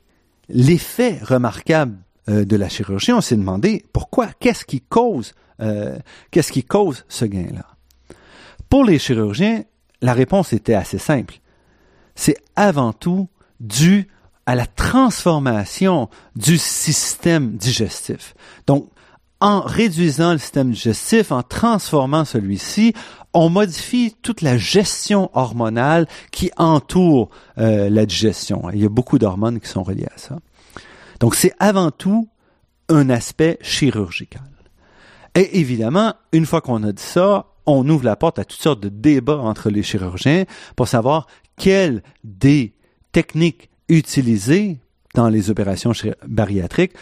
l'effet remarquable euh, de la chirurgie, on s'est demandé pourquoi, qu'est-ce qui cause, euh, qu'est-ce qui cause ce gain-là? Pour les chirurgiens, la réponse était assez simple. C'est avant tout dû à la transformation du système digestif. Donc, en réduisant le système digestif, en transformant celui-ci, on modifie toute la gestion hormonale qui entoure euh, la digestion. Il y a beaucoup d'hormones qui sont reliées à ça. Donc c'est avant tout un aspect chirurgical. Et évidemment, une fois qu'on a dit ça, on ouvre la porte à toutes sortes de débats entre les chirurgiens pour savoir quelles des techniques utilisées dans les opérations bariatriques,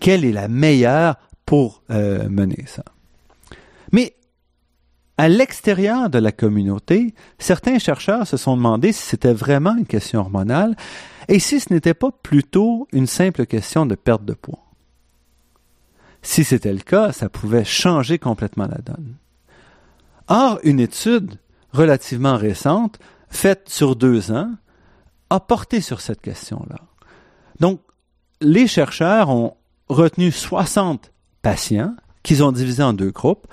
quelle est la meilleure pour euh, mener ça. Mais à l'extérieur de la communauté, certains chercheurs se sont demandé si c'était vraiment une question hormonale et si ce n'était pas plutôt une simple question de perte de poids. Si c'était le cas, ça pouvait changer complètement la donne. Or, une étude relativement récente, faite sur deux ans, a porté sur cette question-là. Donc, les chercheurs ont retenu 60 patients qu'ils ont divisé en deux groupes.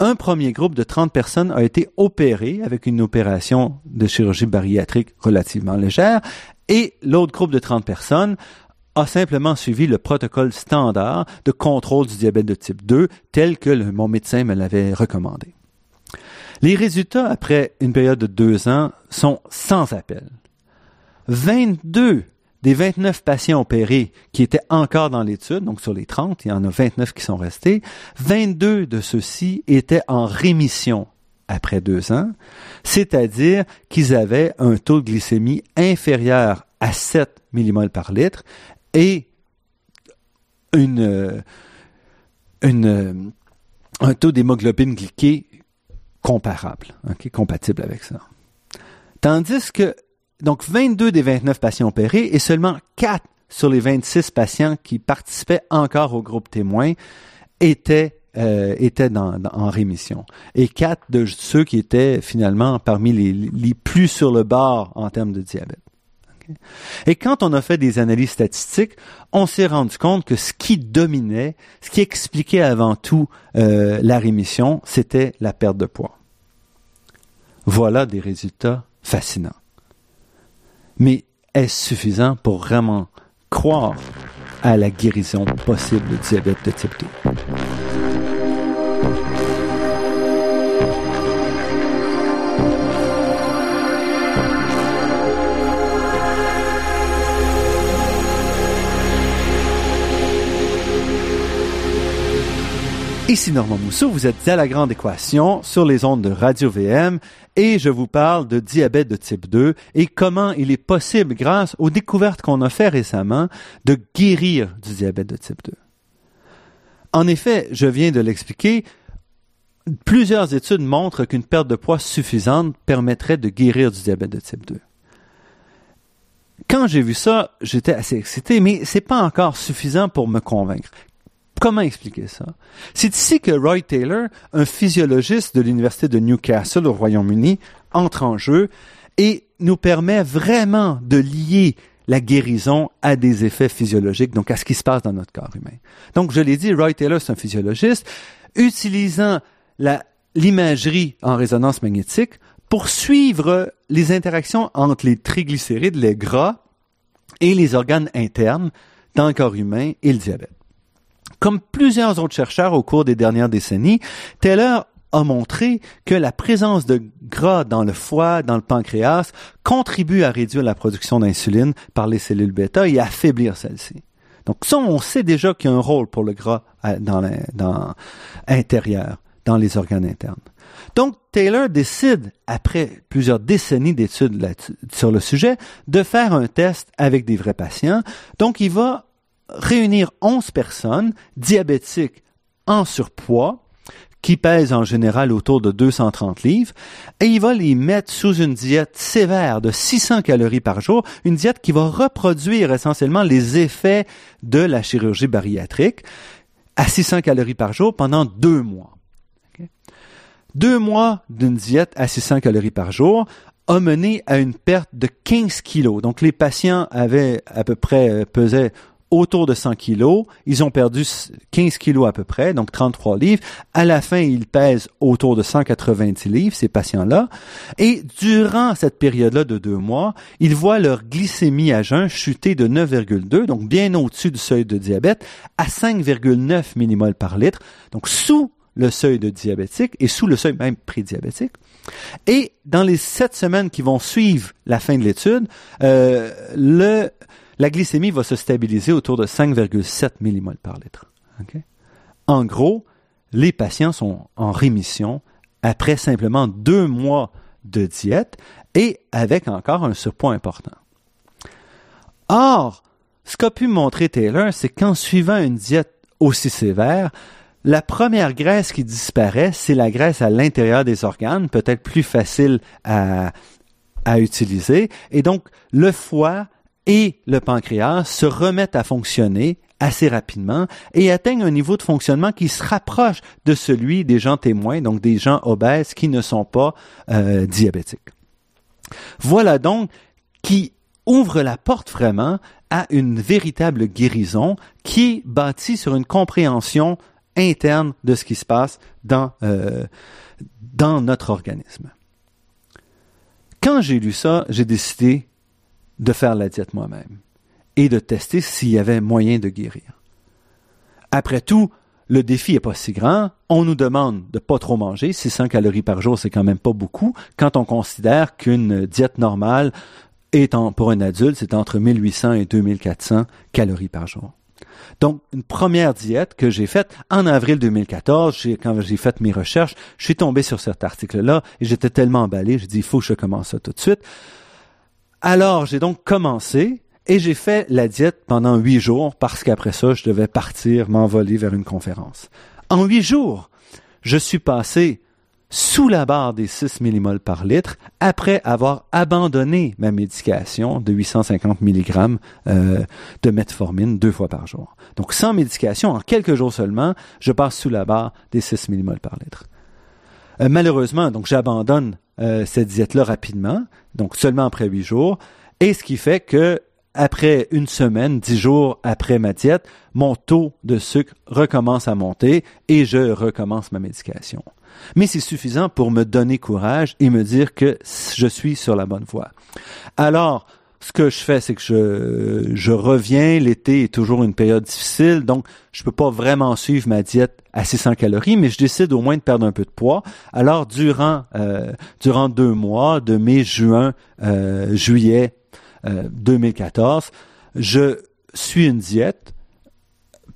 Un premier groupe de 30 personnes a été opéré avec une opération de chirurgie bariatrique relativement légère et l'autre groupe de 30 personnes a simplement suivi le protocole standard de contrôle du diabète de type 2 tel que mon médecin me l'avait recommandé. Les résultats après une période de deux ans sont sans appel. 22 des 29 patients opérés qui étaient encore dans l'étude, donc sur les 30, il y en a 29 qui sont restés, 22 de ceux-ci étaient en rémission après deux ans, c'est-à-dire qu'ils avaient un taux de glycémie inférieur à 7 mmol par litre et une, une, un taux d'hémoglobine glyquée comparable, compatible avec ça. Tandis que donc 22 des 29 patients opérés et seulement 4 sur les 26 patients qui participaient encore au groupe témoin étaient euh, étaient dans, en rémission. Et quatre de ceux qui étaient finalement parmi les, les plus sur le bord en termes de diabète. Et quand on a fait des analyses statistiques, on s'est rendu compte que ce qui dominait, ce qui expliquait avant tout euh, la rémission, c'était la perte de poids. Voilà des résultats fascinants. Mais est-ce suffisant pour vraiment croire à la guérison possible du diabète de type 2? Ici Normand Mousseau, vous êtes à la grande équation sur les ondes de Radio VM et je vous parle de diabète de type 2 et comment il est possible, grâce aux découvertes qu'on a fait récemment, de guérir du diabète de type 2. En effet, je viens de l'expliquer, plusieurs études montrent qu'une perte de poids suffisante permettrait de guérir du diabète de type 2 quand j'ai vu ça, j'étais assez excité, mais c'est pas encore suffisant pour me convaincre. Comment expliquer ça? C'est ici que Roy Taylor, un physiologiste de l'Université de Newcastle au Royaume-Uni, entre en jeu et nous permet vraiment de lier la guérison à des effets physiologiques, donc à ce qui se passe dans notre corps humain. Donc, je l'ai dit, Roy Taylor, c'est un physiologiste, utilisant l'imagerie en résonance magnétique pour suivre les interactions entre les triglycérides, les gras, et les organes internes dans le corps humain et le diabète. Comme plusieurs autres chercheurs au cours des dernières décennies, Taylor a montré que la présence de gras dans le foie, dans le pancréas, contribue à réduire la production d'insuline par les cellules bêta et à affaiblir celles-ci. Donc ça, on sait déjà qu'il y a un rôle pour le gras dans, l'intérieur, dans les organes internes. Donc Taylor décide, après plusieurs décennies d'études sur le sujet, de faire un test avec des vrais patients. Donc il va réunir 11 personnes diabétiques en surpoids qui pèsent en général autour de 230 livres, et il va les mettre sous une diète sévère de 600 calories par jour, une diète qui va reproduire essentiellement les effets de la chirurgie bariatrique à 600 calories par jour pendant deux mois. Deux mois d'une diète à 600 calories par jour a mené à une perte de 15 kilos. Donc les patients avaient à peu près euh, pesé autour de 100 kilos. Ils ont perdu 15 kilos à peu près, donc 33 livres. À la fin, ils pèsent autour de 190 livres, ces patients-là. Et durant cette période-là de deux mois, ils voient leur glycémie à jeun chuter de 9,2, donc bien au-dessus du seuil de diabète, à 5,9 millimoles par litre, donc sous le seuil de diabétique et sous le seuil même prédiabétique. Et dans les sept semaines qui vont suivre la fin de l'étude, euh, le la glycémie va se stabiliser autour de 5,7 millimoles par litre. En gros, les patients sont en rémission après simplement deux mois de diète et avec encore un surpoids important. Or, ce qu'a pu montrer Taylor, c'est qu'en suivant une diète aussi sévère, la première graisse qui disparaît, c'est la graisse à l'intérieur des organes, peut-être plus facile à, à utiliser. Et donc, le foie et le pancréas se remettent à fonctionner assez rapidement et atteignent un niveau de fonctionnement qui se rapproche de celui des gens témoins, donc des gens obèses qui ne sont pas euh, diabétiques. Voilà donc qui ouvre la porte vraiment à une véritable guérison qui est bâtie sur une compréhension interne de ce qui se passe dans, euh, dans notre organisme. Quand j'ai lu ça, j'ai décidé de faire la diète moi-même et de tester s'il y avait moyen de guérir. Après tout, le défi est pas si grand. On nous demande de pas trop manger. 600 calories par jour, c'est quand même pas beaucoup. Quand on considère qu'une diète normale est pour un adulte, c'est entre 1800 et 2400 calories par jour. Donc, une première diète que j'ai faite en avril 2014, quand j'ai fait mes recherches, je suis tombé sur cet article-là et j'étais tellement emballé, j'ai dit, il faut que je commence ça tout de suite. Alors, j'ai donc commencé et j'ai fait la diète pendant huit jours parce qu'après ça, je devais partir, m'envoler vers une conférence. En huit jours, je suis passé sous la barre des 6 millimoles par litre après avoir abandonné ma médication de 850 mg euh, de metformine deux fois par jour. Donc sans médication, en quelques jours seulement, je passe sous la barre des 6 millimoles par litre. Euh, malheureusement, donc j'abandonne euh, cette diète-là rapidement, donc seulement après huit jours, et ce qui fait que après une semaine, dix jours après ma diète, mon taux de sucre recommence à monter et je recommence ma médication. Mais c'est suffisant pour me donner courage et me dire que je suis sur la bonne voie. Alors, ce que je fais, c'est que je, reviens. L'été est toujours une période difficile, donc je peux pas vraiment suivre ma diète à 600 calories, mais je décide au moins de perdre un peu de poids. Alors, durant, euh, durant deux mois, de mai, juin, euh, juillet 2014, euh, je suis une diète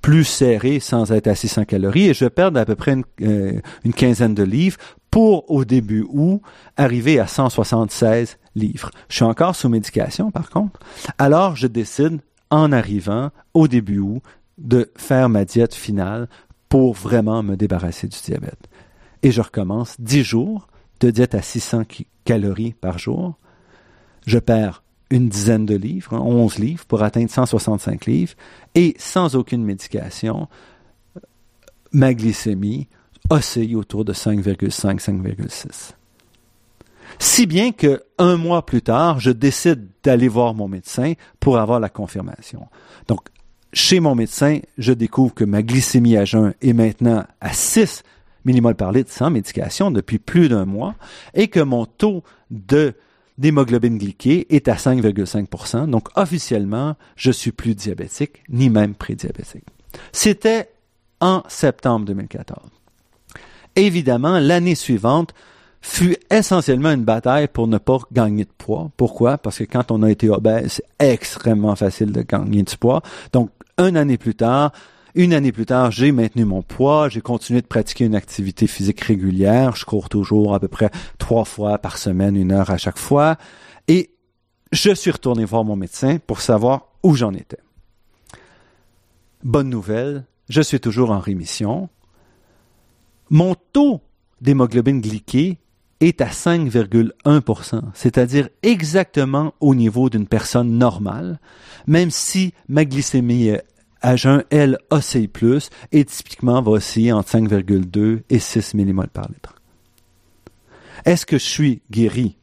plus serrée sans être à 600 calories et je perds à peu près une, une quinzaine de livres pour au début août arriver à 176 livres. Je suis encore sous médication par contre. Alors je décide en arrivant au début août de faire ma diète finale pour vraiment me débarrasser du diabète. Et je recommence 10 jours de diète à 600 calories par jour. Je perds une dizaine de livres, 11 hein, livres pour atteindre 165 livres et sans aucune médication, ma glycémie oscille autour de 5,5, 5,6. Si bien que un mois plus tard, je décide d'aller voir mon médecin pour avoir la confirmation. Donc, chez mon médecin, je découvre que ma glycémie à jeun est maintenant à 6 millimoles par litre sans médication depuis plus d'un mois et que mon taux de d'hémoglobine glyquée est à 5,5% Donc, officiellement, je suis plus diabétique, ni même prédiabétique. C'était en septembre 2014. Évidemment, l'année suivante fut essentiellement une bataille pour ne pas gagner de poids. Pourquoi? Parce que quand on a été obèse, c'est extrêmement facile de gagner du poids. Donc, une année plus tard, une année plus tard, j'ai maintenu mon poids, j'ai continué de pratiquer une activité physique régulière, je cours toujours à peu près trois fois par semaine, une heure à chaque fois, et je suis retourné voir mon médecin pour savoir où j'en étais. Bonne nouvelle, je suis toujours en rémission. Mon taux d'hémoglobine glyquée est à 5,1%, c'est-à-dire exactement au niveau d'une personne normale, même si ma glycémie à jeun, elle, oscille plus et typiquement va osciller entre 5,2 et 6 mmol par litre. Est-ce que je suis guéri?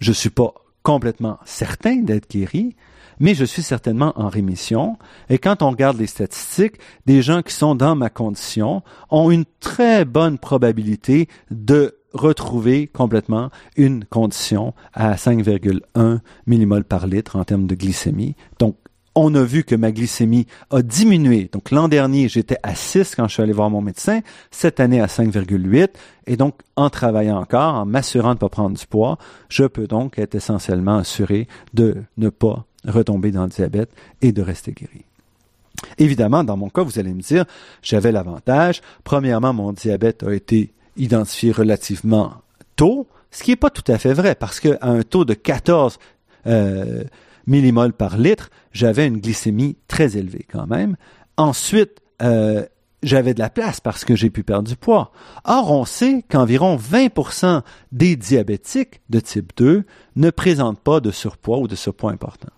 Je ne suis pas complètement certain d'être guéri, mais je suis certainement en rémission. Et quand on regarde les statistiques, des gens qui sont dans ma condition ont une très bonne probabilité de retrouver complètement une condition à 5,1 mmol par litre en termes de glycémie. Donc, on a vu que ma glycémie a diminué. Donc l'an dernier, j'étais à 6 quand je suis allé voir mon médecin, cette année à 5,8. Et donc, en travaillant encore, en m'assurant de ne pas prendre du poids, je peux donc être essentiellement assuré de ne pas retomber dans le diabète et de rester guéri. Évidemment, dans mon cas, vous allez me dire, j'avais l'avantage. Premièrement, mon diabète a été identifié relativement tôt, ce qui n'est pas tout à fait vrai, parce qu'à un taux de 14 euh, millimoles par litre, j'avais une glycémie très élevée quand même. Ensuite, euh, j'avais de la place parce que j'ai pu perdre du poids. Or, on sait qu'environ 20% des diabétiques de type 2 ne présentent pas de surpoids ou de surpoids important.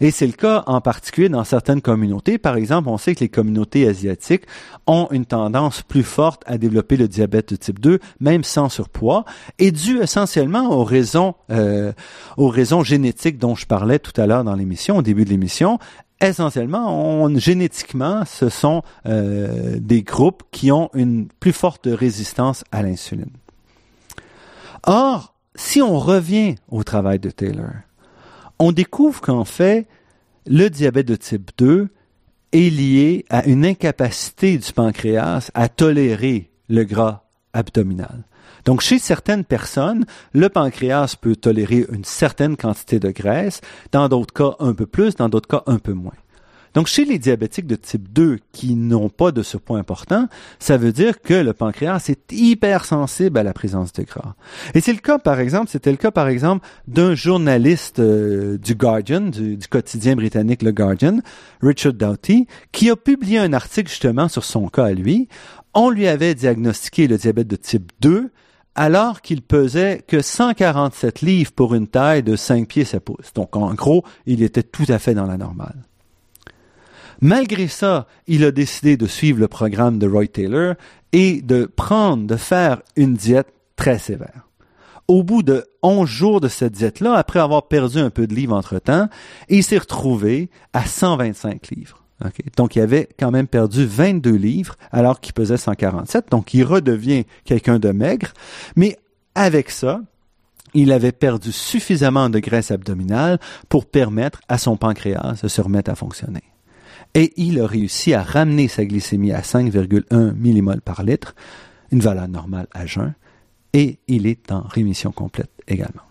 Et c'est le cas en particulier dans certaines communautés. Par exemple, on sait que les communautés asiatiques ont une tendance plus forte à développer le diabète de type 2, même sans surpoids, et dû essentiellement aux raisons, euh, aux raisons génétiques dont je parlais tout à l'heure dans l'émission, au début de l'émission. Essentiellement, on, génétiquement, ce sont euh, des groupes qui ont une plus forte résistance à l'insuline. Or, si on revient au travail de Taylor, on découvre qu'en fait, le diabète de type 2 est lié à une incapacité du pancréas à tolérer le gras abdominal. Donc, chez certaines personnes, le pancréas peut tolérer une certaine quantité de graisse, dans d'autres cas un peu plus, dans d'autres cas un peu moins. Donc, chez les diabétiques de type 2 qui n'ont pas de surpoids important, ça veut dire que le pancréas est hypersensible à la présence de gras. Et c'est le cas, par exemple, c'était le cas, par exemple, d'un journaliste euh, du Guardian, du, quotidien britannique Le Guardian, Richard Doughty, qui a publié un article justement sur son cas à lui. On lui avait diagnostiqué le diabète de type 2, alors qu'il pesait que 147 livres pour une taille de 5 pieds 7 pouces. Donc, en gros, il était tout à fait dans la normale. Malgré ça, il a décidé de suivre le programme de Roy Taylor et de prendre, de faire une diète très sévère. au bout de 11 jours de cette diète-là, après avoir perdu un peu de livres entre-temps, il s'est retrouvé à 125 livres. Donc, il avait quand même perdu 22 livres alors qu'il pesait 147. Donc, il redevient quelqu'un de maigre. Mais avec ça, il avait perdu suffisamment de graisse abdominale pour permettre à son pancréas de se remettre à fonctionner. Et il a réussi à ramener sa glycémie à 5,1 millimoles par litre, une valeur normale à jeun, et il est en rémission complète également.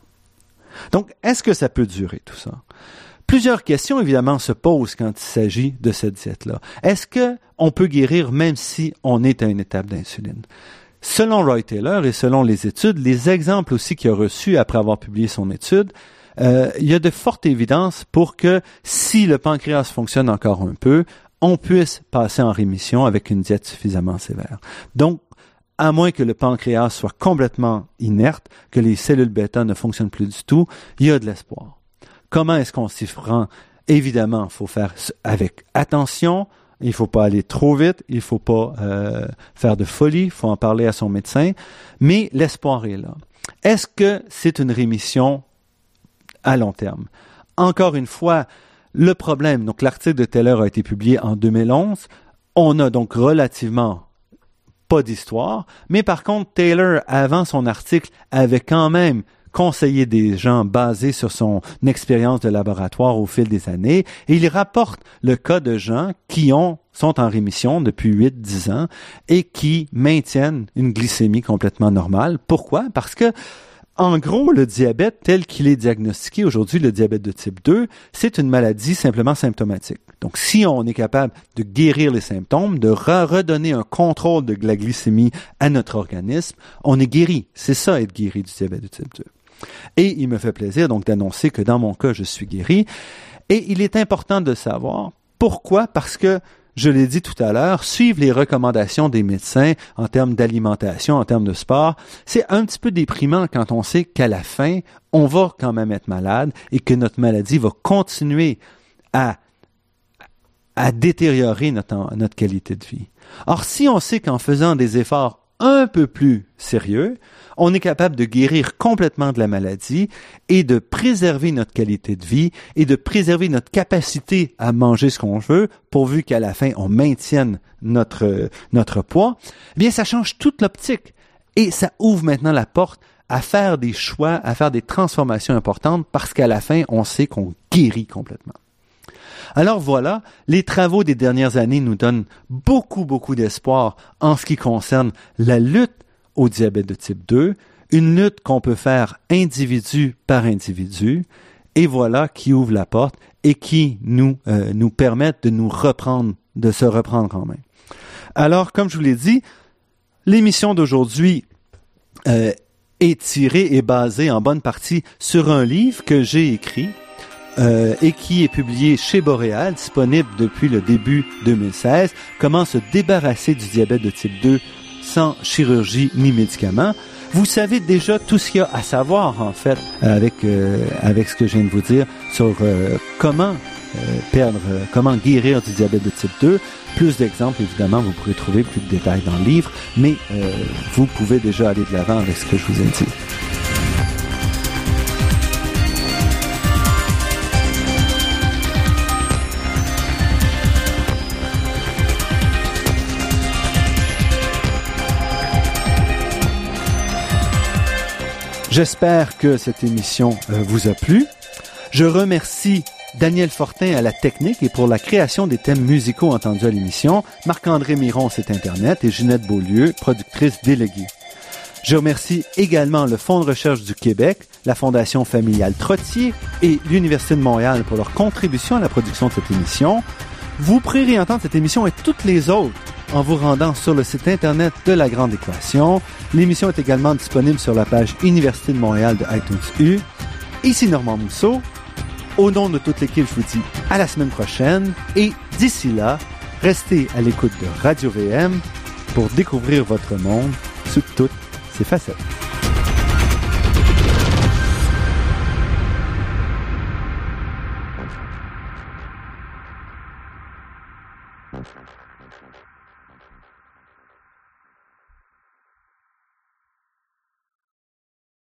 Donc, est-ce que ça peut durer tout ça? Plusieurs questions, évidemment, se posent quand il s'agit de cette diète-là. Est-ce qu'on peut guérir même si on est à une étape d'insuline? Selon Roy Taylor et selon les études, les exemples aussi qu'il a reçus après avoir publié son étude, euh, il y a de fortes évidences pour que si le pancréas fonctionne encore un peu, on puisse passer en rémission avec une diète suffisamment sévère. Donc, à moins que le pancréas soit complètement inerte, que les cellules bêta ne fonctionnent plus du tout, il y a de l'espoir. Comment est-ce qu'on s'y prend? Évidemment, il faut faire avec attention. Il faut pas aller trop vite. Il faut pas euh, faire de folie. Il faut en parler à son médecin. Mais l'espoir est là. Est-ce que c'est une rémission à long terme? Encore une fois, le problème, donc l'article de Taylor a été publié en 2011. On a donc relativement pas d'histoire, mais par contre, Taylor, avant son article, avait quand même conseiller des gens basés sur son expérience de laboratoire au fil des années et il rapporte le cas de gens qui ont sont en rémission depuis 8-10 ans et qui maintiennent une glycémie complètement normale. Pourquoi? Parce que en gros, le diabète tel qu'il est diagnostiqué aujourd'hui, le diabète de type 2, c'est une maladie simplement symptomatique. Donc, si on est capable de guérir les symptômes, de redonner un contrôle de la glycémie à notre organisme, on est guéri. C'est ça, être guéri du diabète de type 2. Et il me fait plaisir donc d'annoncer que dans mon cas, je suis guéri. Et il est important de savoir pourquoi, parce que je l'ai dit tout à l'heure, suivre les recommandations des médecins en termes d'alimentation, en termes de sport, c'est un petit peu déprimant quand on sait qu'à la fin, on va quand même être malade et que notre maladie va continuer à, à détériorer notre, notre qualité de vie. Or, si on sait qu'en faisant des efforts un peu plus sérieux, on est capable de guérir complètement de la maladie et de préserver notre qualité de vie et de préserver notre capacité à manger ce qu'on veut, pourvu qu'à la fin on maintienne notre, notre poids, eh bien ça change toute l'optique et ça ouvre maintenant la porte à faire des choix, à faire des transformations importantes parce qu'à la fin on sait qu'on guérit complètement. Alors voilà, les travaux des dernières années nous donnent beaucoup, beaucoup d'espoir en ce qui concerne la lutte au diabète de type 2, une lutte qu'on peut faire individu par individu, et voilà qui ouvre la porte et qui nous, euh, nous permettent de nous reprendre, de se reprendre en main. Alors, comme je vous l'ai dit, l'émission d'aujourd'hui euh, est tirée et basée en bonne partie sur un livre que j'ai écrit euh, et qui est publié chez Boréal, disponible depuis le début 2016, Comment se débarrasser du diabète de type 2 sans chirurgie ni médicaments? Vous savez déjà tout ce qu'il y a à savoir en fait avec euh, avec ce que je viens de vous dire sur euh, comment euh, perdre, comment guérir du diabète de type 2. Plus d'exemples, évidemment, vous pourrez trouver plus de détails dans le livre, mais vous pouvez déjà aller de l'avant avec ce que je vous ai dit. J'espère que cette émission euh, vous a plu. Je remercie Daniel Fortin à la technique et pour la création des thèmes musicaux entendus à l'émission, Marc-André Miron, site Internet, et Ginette Beaulieu, productrice déléguée. Je remercie également le Fonds de recherche du Québec, la Fondation familiale Trottier et l'Université de Montréal pour leur contribution à la production de cette émission. Vous pourrez réentendre cette émission et toutes les autres en vous rendant sur le site Internet de La Grande Équation. L'émission est également disponible sur la page Université de Montréal de iTunes U. Ici Normand Mousseau. Au nom de toute l'équipe, je vous dis à la semaine prochaine et d'ici là, restez à l'écoute de Radio VM pour découvrir votre monde sous toutes ses facettes.